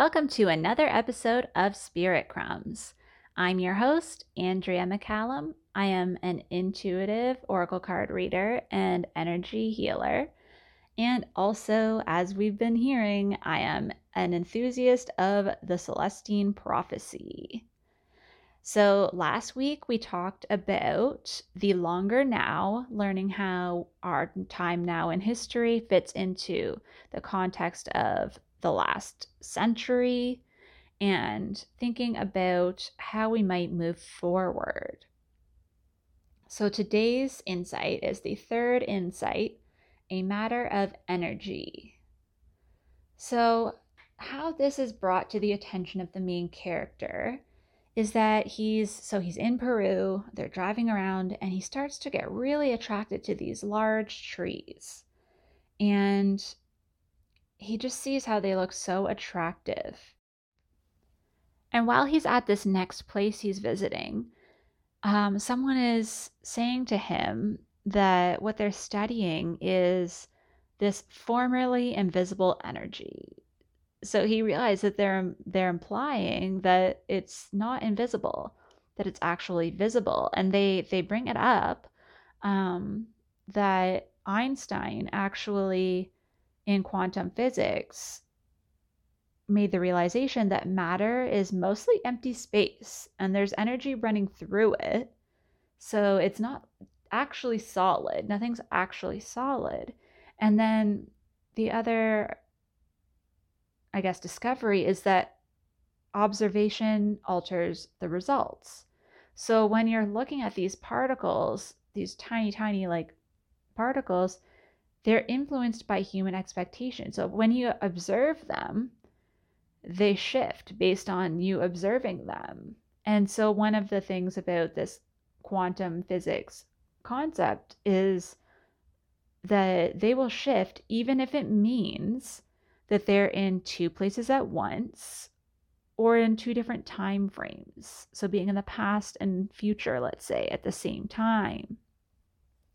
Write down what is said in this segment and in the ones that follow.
Welcome to another episode of Spirit Crumbs. I'm your host, Andrea McCallum. I am an intuitive oracle card reader and energy healer. And also, as we've been hearing, I am an enthusiast of the Celestine prophecy. So, last week we talked about the longer now, learning how our time now in history fits into the context of the last century and thinking about how we might move forward. So today's insight is the third insight a matter of energy. So, how this is brought to the attention of the main character is that he's so he's in Peru, they're driving around, and he starts to get really attracted to these large trees. And he just sees how they look so attractive. And while he's at this next place he's visiting, um, someone is saying to him that what they're studying is this formerly invisible energy. So he realized that they're they're implying that it's not invisible, that it's actually visible, and they they bring it up um, that Einstein actually in quantum physics made the realization that matter is mostly empty space and there's energy running through it. So it's not actually solid. Nothing's actually solid. And then the other, I guess, discovery is that observation alters the results. So when you're looking at these particles, these tiny, tiny like particles, they're influenced by human expectation. So when you observe them, they shift based on you observing them. And so one of the things about this quantum physics concept is that they will shift even if it means that they're in two places at once or in two different time frames. So being in the past and future, let's say, at the same time.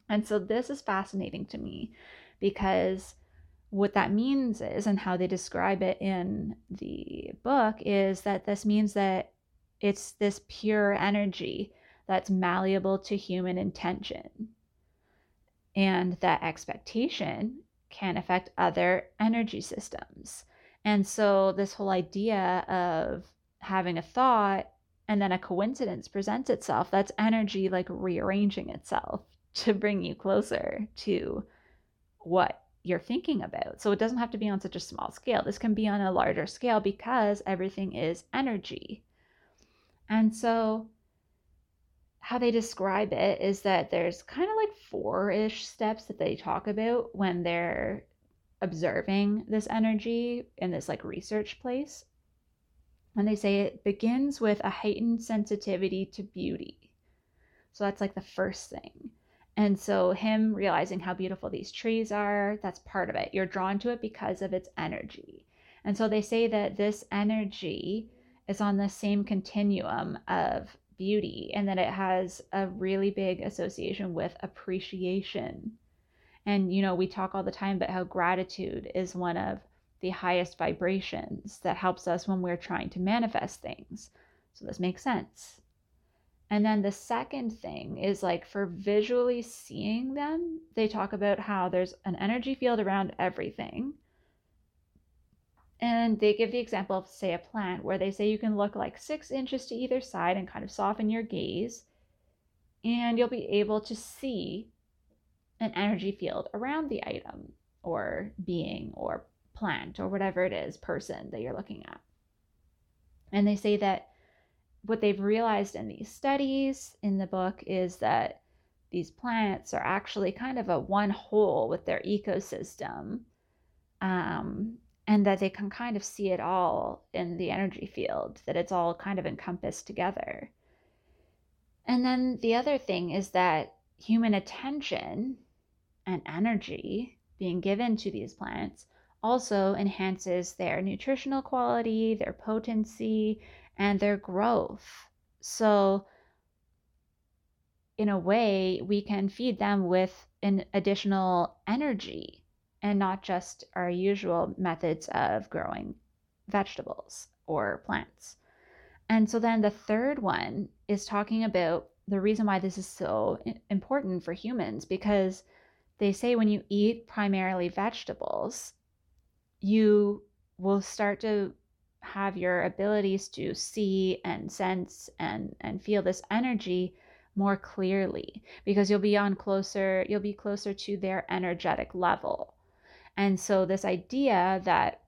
And so this is fascinating to me because what that means is, and how they describe it in the book, is that this means that it's this pure energy that's malleable to human intention. And that expectation can affect other energy systems. And so, this whole idea of having a thought and then a coincidence presents itself, that's energy like rearranging itself to bring you closer to what you're thinking about. So it doesn't have to be on such a small scale. This can be on a larger scale because everything is energy. And so how they describe it is that there's kind of like four ish steps that they talk about when they're observing this energy in this like research place. And they say it begins with a heightened sensitivity to beauty. So that's like the first thing. And so, him realizing how beautiful these trees are, that's part of it. You're drawn to it because of its energy. And so, they say that this energy is on the same continuum of beauty and that it has a really big association with appreciation. And, you know, we talk all the time about how gratitude is one of the highest vibrations that helps us when we're trying to manifest things. So, this makes sense. And then the second thing is like for visually seeing them, they talk about how there's an energy field around everything. And they give the example of, say, a plant where they say you can look like six inches to either side and kind of soften your gaze, and you'll be able to see an energy field around the item or being or plant or whatever it is, person that you're looking at. And they say that what they've realized in these studies in the book is that these plants are actually kind of a one whole with their ecosystem. Um, and that they can kind of see it all in the energy field, that it's all kind of encompassed together. And then the other thing is that human attention and energy being given to these plants also enhances their nutritional quality, their potency, and their growth. So, in a way, we can feed them with an additional energy and not just our usual methods of growing vegetables or plants. And so then the third one is talking about the reason why this is so important for humans because they say when you eat primarily vegetables, you will start to have your abilities to see and sense and and feel this energy more clearly because you'll be on closer you'll be closer to their energetic level and so, this idea that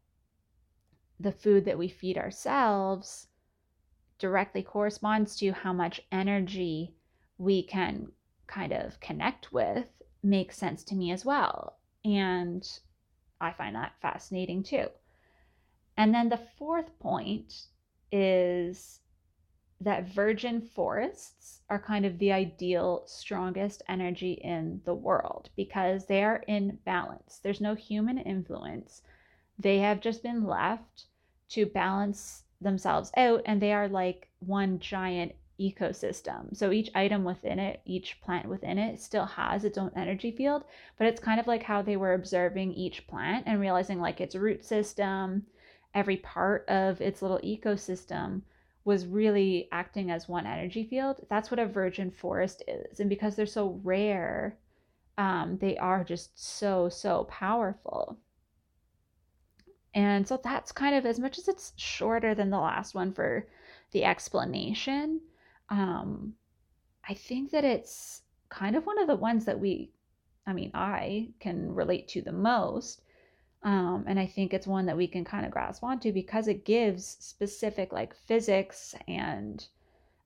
the food that we feed ourselves directly corresponds to how much energy we can kind of connect with makes sense to me as well. And I find that fascinating too. And then the fourth point is that virgin forests are kind of the ideal, strongest energy in the world because they are in balance. There's no human influence. They have just been left to balance themselves out, and they are like one giant ecosystem. So each item within it, each plant within it, still has its own energy field, but it's kind of like how they were observing each plant and realizing like its root system, every part of its little ecosystem was really acting as one energy field. That's what a virgin forest is. And because they're so rare, um, they are just so, so powerful. And so that's kind of as much as it's shorter than the last one for the explanation. Um, I think that it's kind of one of the ones that we, I mean, I can relate to the most um, and I think it's one that we can kind of grasp onto because it gives specific like physics and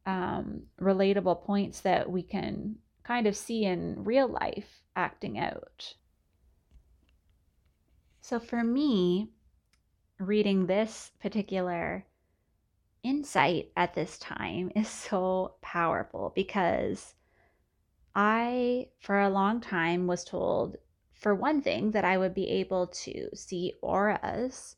um, relatable points that we can kind of see in real life acting out. So for me, reading this particular insight at this time is so powerful because I, for a long time, was told for one thing, that I would be able to see auras.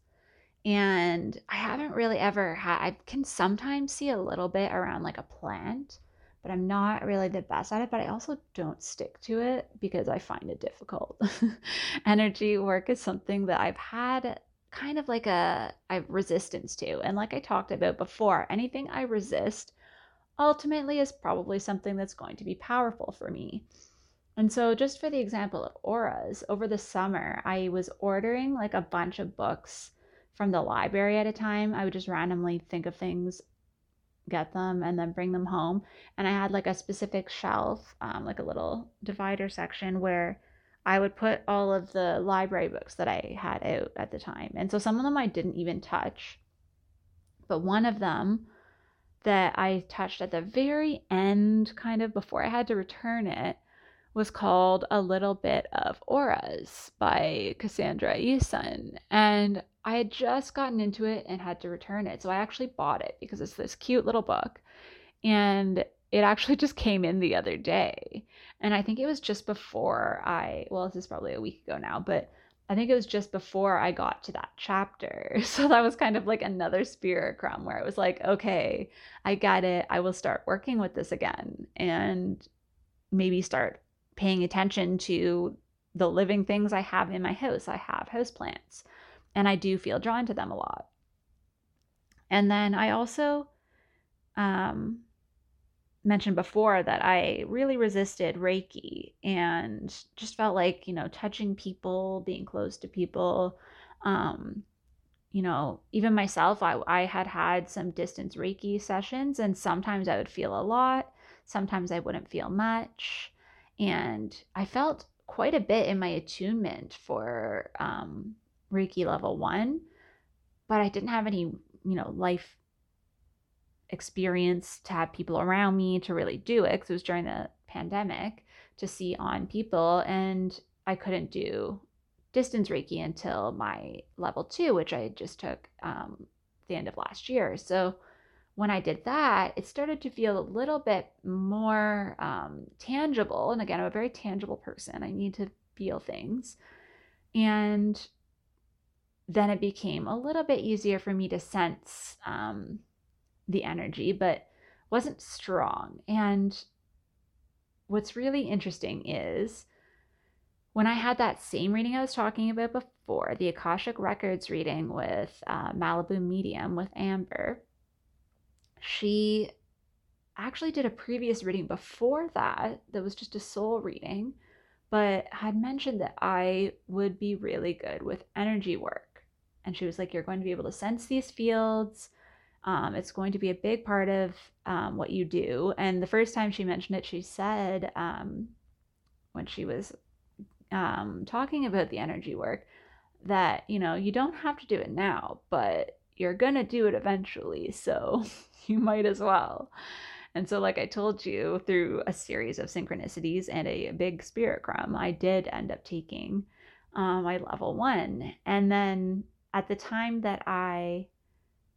And I haven't really ever had, I can sometimes see a little bit around like a plant, but I'm not really the best at it. But I also don't stick to it because I find it difficult. Energy work is something that I've had kind of like a, a resistance to. And like I talked about before, anything I resist ultimately is probably something that's going to be powerful for me. And so, just for the example of auras, over the summer, I was ordering like a bunch of books from the library at a time. I would just randomly think of things, get them, and then bring them home. And I had like a specific shelf, um, like a little divider section where I would put all of the library books that I had out at the time. And so, some of them I didn't even touch. But one of them that I touched at the very end, kind of before I had to return it, was called A Little Bit of Auras by Cassandra Eason. And I had just gotten into it and had to return it. So I actually bought it because it's this cute little book. And it actually just came in the other day. And I think it was just before I, well, this is probably a week ago now, but I think it was just before I got to that chapter. So that was kind of like another spirit crumb where it was like, okay, I get it. I will start working with this again and maybe start paying attention to the living things I have in my house. I have house plants and I do feel drawn to them a lot. And then I also um, mentioned before that I really resisted Reiki and just felt like, you know, touching people, being close to people, um, you know, even myself, I, I had had some distance Reiki sessions, and sometimes I would feel a lot, sometimes I wouldn't feel much and I felt quite a bit in my attunement for um, Reiki level one, but I didn't have any, you know, life experience to have people around me to really do it because it was during the pandemic to see on people and I couldn't do distance Reiki until my level two, which I just took um, the end of last year. So when I did that, it started to feel a little bit more um, tangible. And again, I'm a very tangible person. I need to feel things. And then it became a little bit easier for me to sense um, the energy, but wasn't strong. And what's really interesting is when I had that same reading I was talking about before, the Akashic Records reading with uh, Malibu Medium with Amber, she actually did a previous reading before that that was just a soul reading, but had mentioned that I would be really good with energy work. And she was like, You're going to be able to sense these fields. Um, it's going to be a big part of um, what you do. And the first time she mentioned it, she said, um, when she was um, talking about the energy work, that, you know, you don't have to do it now, but you're going to do it eventually. So you might as well. And so, like I told you, through a series of synchronicities and a big spirit crumb, I did end up taking um, my level one. And then at the time that I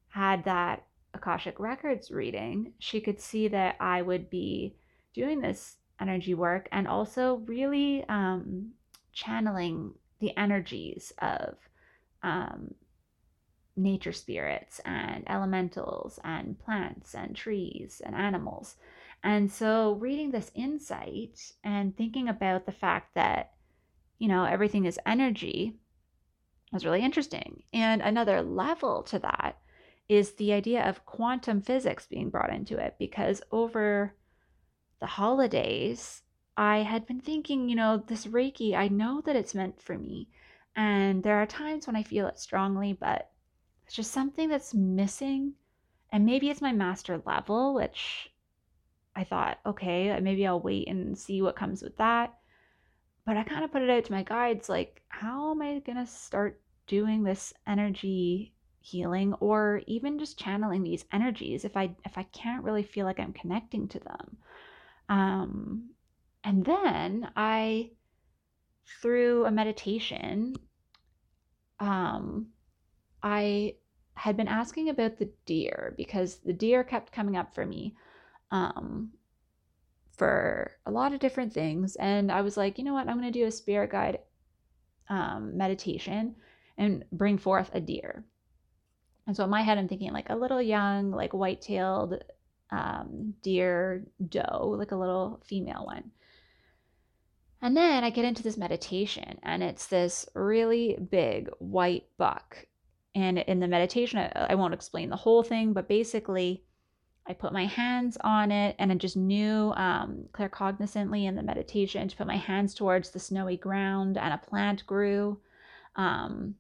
had that Akashic Records reading, she could see that I would be doing this energy work and also really um, channeling the energies of um, nature spirits and elementals and plants and trees and animals. And so, reading this insight and thinking about the fact that, you know, everything is energy was really interesting. And another level to that is the idea of quantum physics being brought into it because over the holidays, I had been thinking, you know, this Reiki, I know that it's meant for me. And there are times when I feel it strongly, but it's just something that's missing. And maybe it's my master level, which I thought, okay, maybe I'll wait and see what comes with that. But I kind of put it out to my guides like, how am I going to start doing this energy healing or even just channeling these energies if I if I can't really feel like I'm connecting to them. Um, and then I through a meditation um, I had been asking about the deer because the deer kept coming up for me um, for a lot of different things. And I was like, you know what? I'm going to do a spirit guide um, meditation and bring forth a deer. And so in my head, I'm thinking like a little young, like white tailed um, deer doe, like a little female one. And then I get into this meditation, and it's this really big white buck. And in the meditation, I, I won't explain the whole thing, but basically, I put my hands on it and I just knew um, claircognizantly in the meditation to put my hands towards the snowy ground and a plant grew. Um,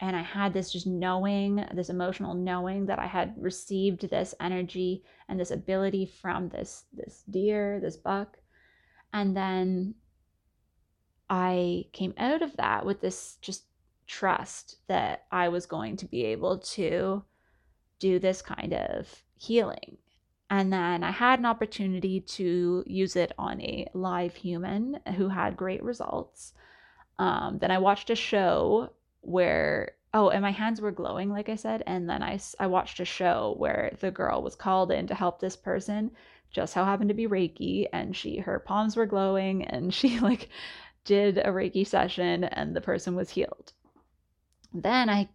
and I had this just knowing, this emotional knowing that I had received this energy and this ability from this this deer, this buck. And then I came out of that with this just trust that I was going to be able to do this kind of healing. And then I had an opportunity to use it on a live human who had great results. Um, then I watched a show where oh and my hands were glowing like i said and then i i watched a show where the girl was called in to help this person just how happened to be reiki and she her palms were glowing and she like did a reiki session and the person was healed then i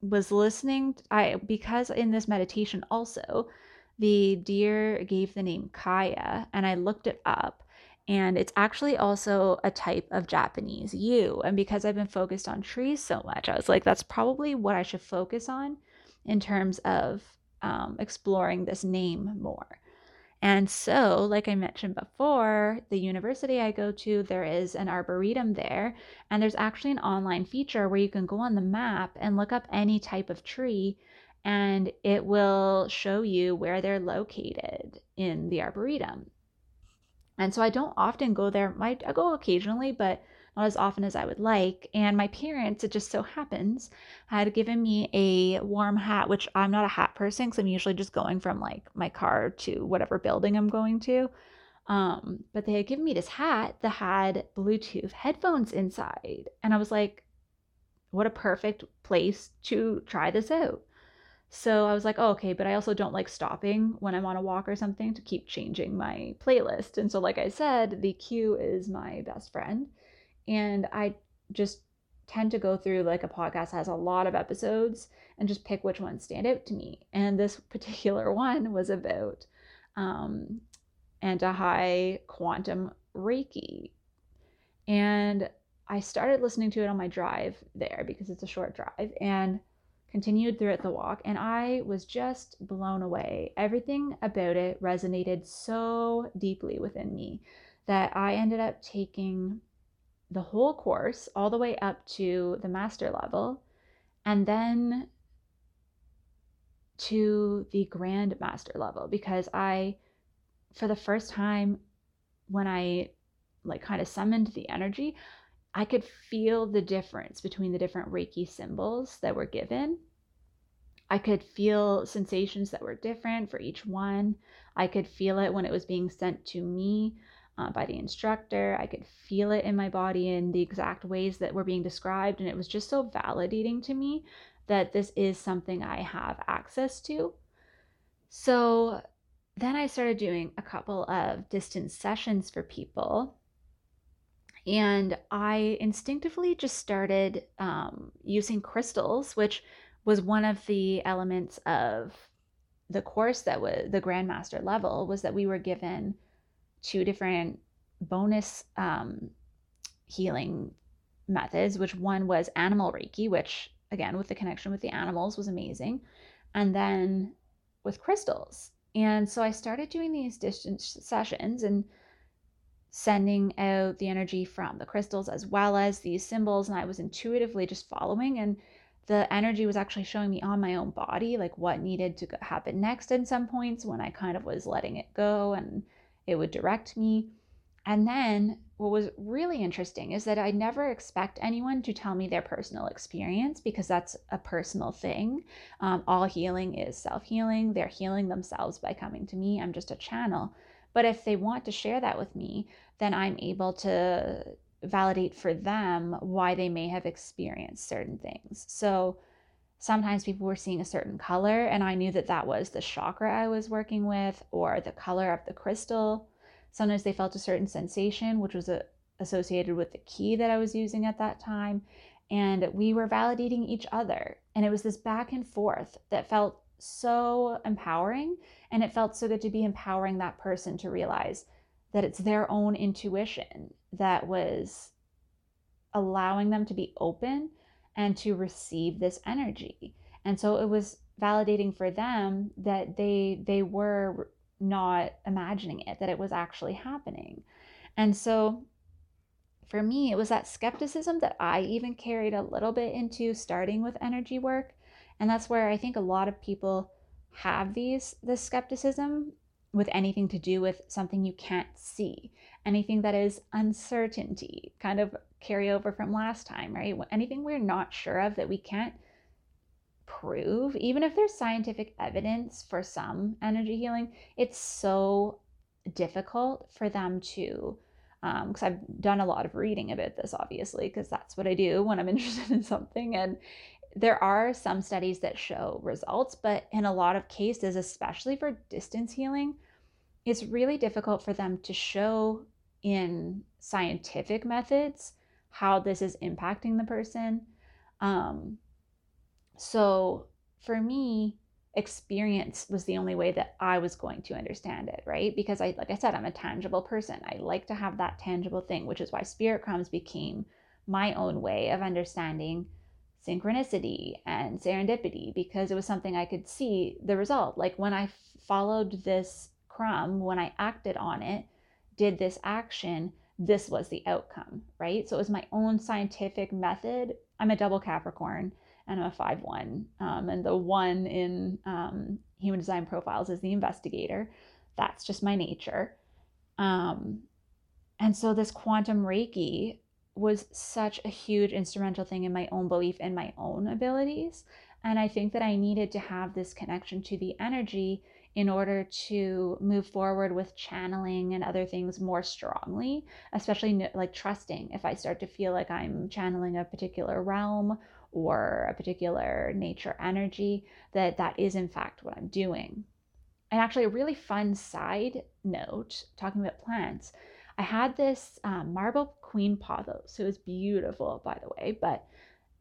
was listening i because in this meditation also the deer gave the name kaya and i looked it up and it's actually also a type of Japanese yew. And because I've been focused on trees so much, I was like, that's probably what I should focus on in terms of um, exploring this name more. And so, like I mentioned before, the university I go to, there is an arboretum there, and there's actually an online feature where you can go on the map and look up any type of tree, and it will show you where they're located in the arboretum. And so I don't often go there. I go occasionally, but not as often as I would like. And my parents, it just so happens, had given me a warm hat, which I'm not a hat person because I'm usually just going from like my car to whatever building I'm going to. Um, but they had given me this hat that had Bluetooth headphones inside. And I was like, what a perfect place to try this out. So I was like, oh, okay, but I also don't like stopping when I'm on a walk or something to keep changing my playlist. And so, like I said, the queue is my best friend. And I just tend to go through like a podcast has a lot of episodes and just pick which ones stand out to me. And this particular one was about um, anti quantum Reiki. And I started listening to it on my drive there because it's a short drive and continued throughout the walk. And I was just blown away. Everything about it resonated so deeply within me that I ended up taking the whole course all the way up to the master level and then to the grand master level because I, for the first time, when I like kind of summoned the energy, I could feel the difference between the different Reiki symbols that were given. I could feel sensations that were different for each one. I could feel it when it was being sent to me uh, by the instructor. I could feel it in my body in the exact ways that were being described. And it was just so validating to me that this is something I have access to. So then I started doing a couple of distance sessions for people. And I instinctively just started um, using crystals, which was one of the elements of the course that was the Grandmaster level, was that we were given two different bonus um, healing methods, which one was animal Reiki, which again, with the connection with the animals was amazing. And then with crystals. And so I started doing these distance sessions and sending out the energy from the crystals as well as these symbols. And I was intuitively just following. And the energy was actually showing me on my own body, like what needed to happen next in some points when I kind of was letting it go and it would direct me. And then what was really interesting is that I never expect anyone to tell me their personal experience because that's a personal thing. Um, all healing is self healing. They're healing themselves by coming to me. I'm just a channel. But if they want to share that with me, then I'm able to validate for them why they may have experienced certain things. So sometimes people were seeing a certain color, and I knew that that was the chakra I was working with or the color of the crystal Sometimes they felt a certain sensation, which was a, associated with the key that I was using at that time. And we were validating each other. And it was this back and forth that felt so empowering. And it felt so good to be empowering that person to realize that it's their own intuition that was allowing them to be open and to receive this energy. And so it was validating for them that they they were not imagining it, that it was actually happening. And so for me, it was that skepticism that I even carried a little bit into starting with energy work. And that's where I think a lot of people have these this skepticism with anything to do with something you can't see, anything that is uncertainty, kind of carry over from last time, right? Anything we're not sure of that we can't prove, even if there's scientific evidence for some energy healing, it's so difficult for them to because um, I've done a lot of reading about this, obviously, because that's what I do when I'm interested in something. And there are some studies that show results, but in a lot of cases, especially for distance healing, it's really difficult for them to show in scientific methods how this is impacting the person. Um, so for me, experience was the only way that I was going to understand it, right? Because I, like I said, I'm a tangible person. I like to have that tangible thing, which is why Spirit Crumbs became my own way of understanding synchronicity and serendipity because it was something I could see the result. Like when I followed this crumb, when I acted on it, did this action, this was the outcome, right? So it was my own scientific method. I'm a double Capricorn and I'm a 5 1. Um, and the one in um, human design profiles is the investigator. That's just my nature. Um, and so this quantum Reiki was such a huge instrumental thing in my own belief in my own abilities. And I think that I needed to have this connection to the energy in order to move forward with channeling and other things more strongly, especially like trusting if I start to feel like I'm channeling a particular realm or a particular nature energy, that that is in fact what I'm doing. And actually, a really fun side note talking about plants, I had this um, marble queen pothos. It was beautiful, by the way, but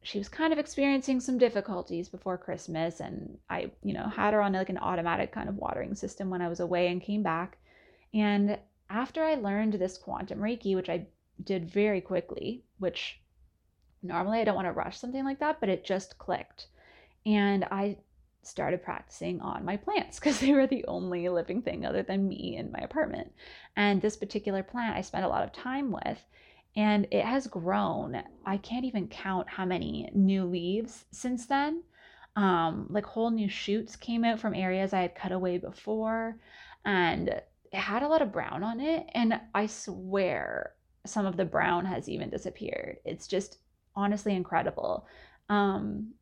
she was kind of experiencing some difficulties before Christmas and I, you know, had her on like an automatic kind of watering system when I was away and came back. And after I learned this quantum Reiki, which I did very quickly, which normally I don't want to rush something like that, but it just clicked. And I started practicing on my plants because they were the only living thing other than me in my apartment. And this particular plant I spent a lot of time with and it has grown. I can't even count how many new leaves since then. Um, like whole new shoots came out from areas I had cut away before, and it had a lot of brown on it. And I swear some of the brown has even disappeared. It's just honestly incredible. Um,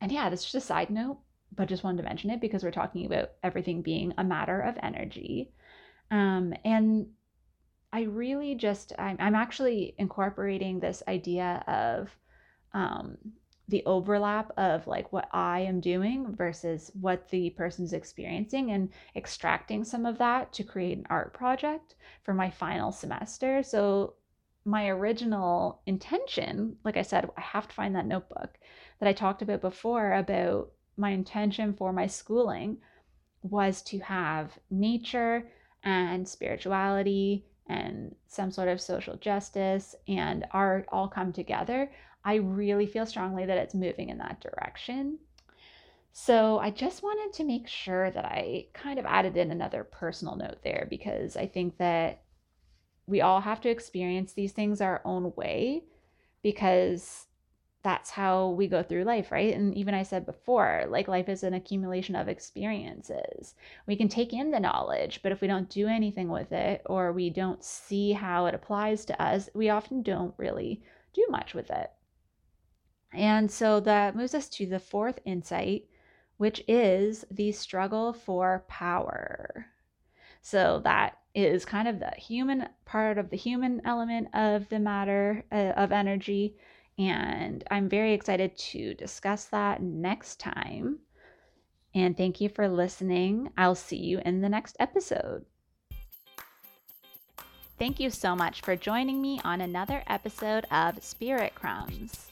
and yeah, that's just a side note, but just wanted to mention it because we're talking about everything being a matter of energy. Um, and I really just, I'm, I'm actually incorporating this idea of um, the overlap of like what I am doing versus what the person's experiencing and extracting some of that to create an art project for my final semester. So, my original intention, like I said, I have to find that notebook that I talked about before about my intention for my schooling was to have nature and spirituality and some sort of social justice and art all come together, I really feel strongly that it's moving in that direction. So I just wanted to make sure that I kind of added in another personal note there because I think that we all have to experience these things our own way because that's how we go through life, right? And even I said before, like life is an accumulation of experiences. We can take in the knowledge, but if we don't do anything with it or we don't see how it applies to us, we often don't really do much with it. And so that moves us to the fourth insight, which is the struggle for power. So that is kind of the human part of the human element of the matter uh, of energy and I'm very excited to discuss that next time. And thank you for listening. I'll see you in the next episode. Thank you so much for joining me on another episode of Spirit Crumbs.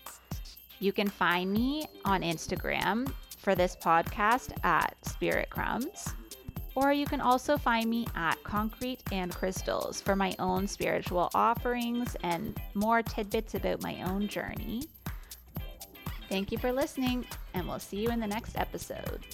You can find me on Instagram for this podcast at Spirit Crumbs. Or you can also find me at Concrete and Crystals for my own spiritual offerings and more tidbits about my own journey. Thank you for listening, and we'll see you in the next episode.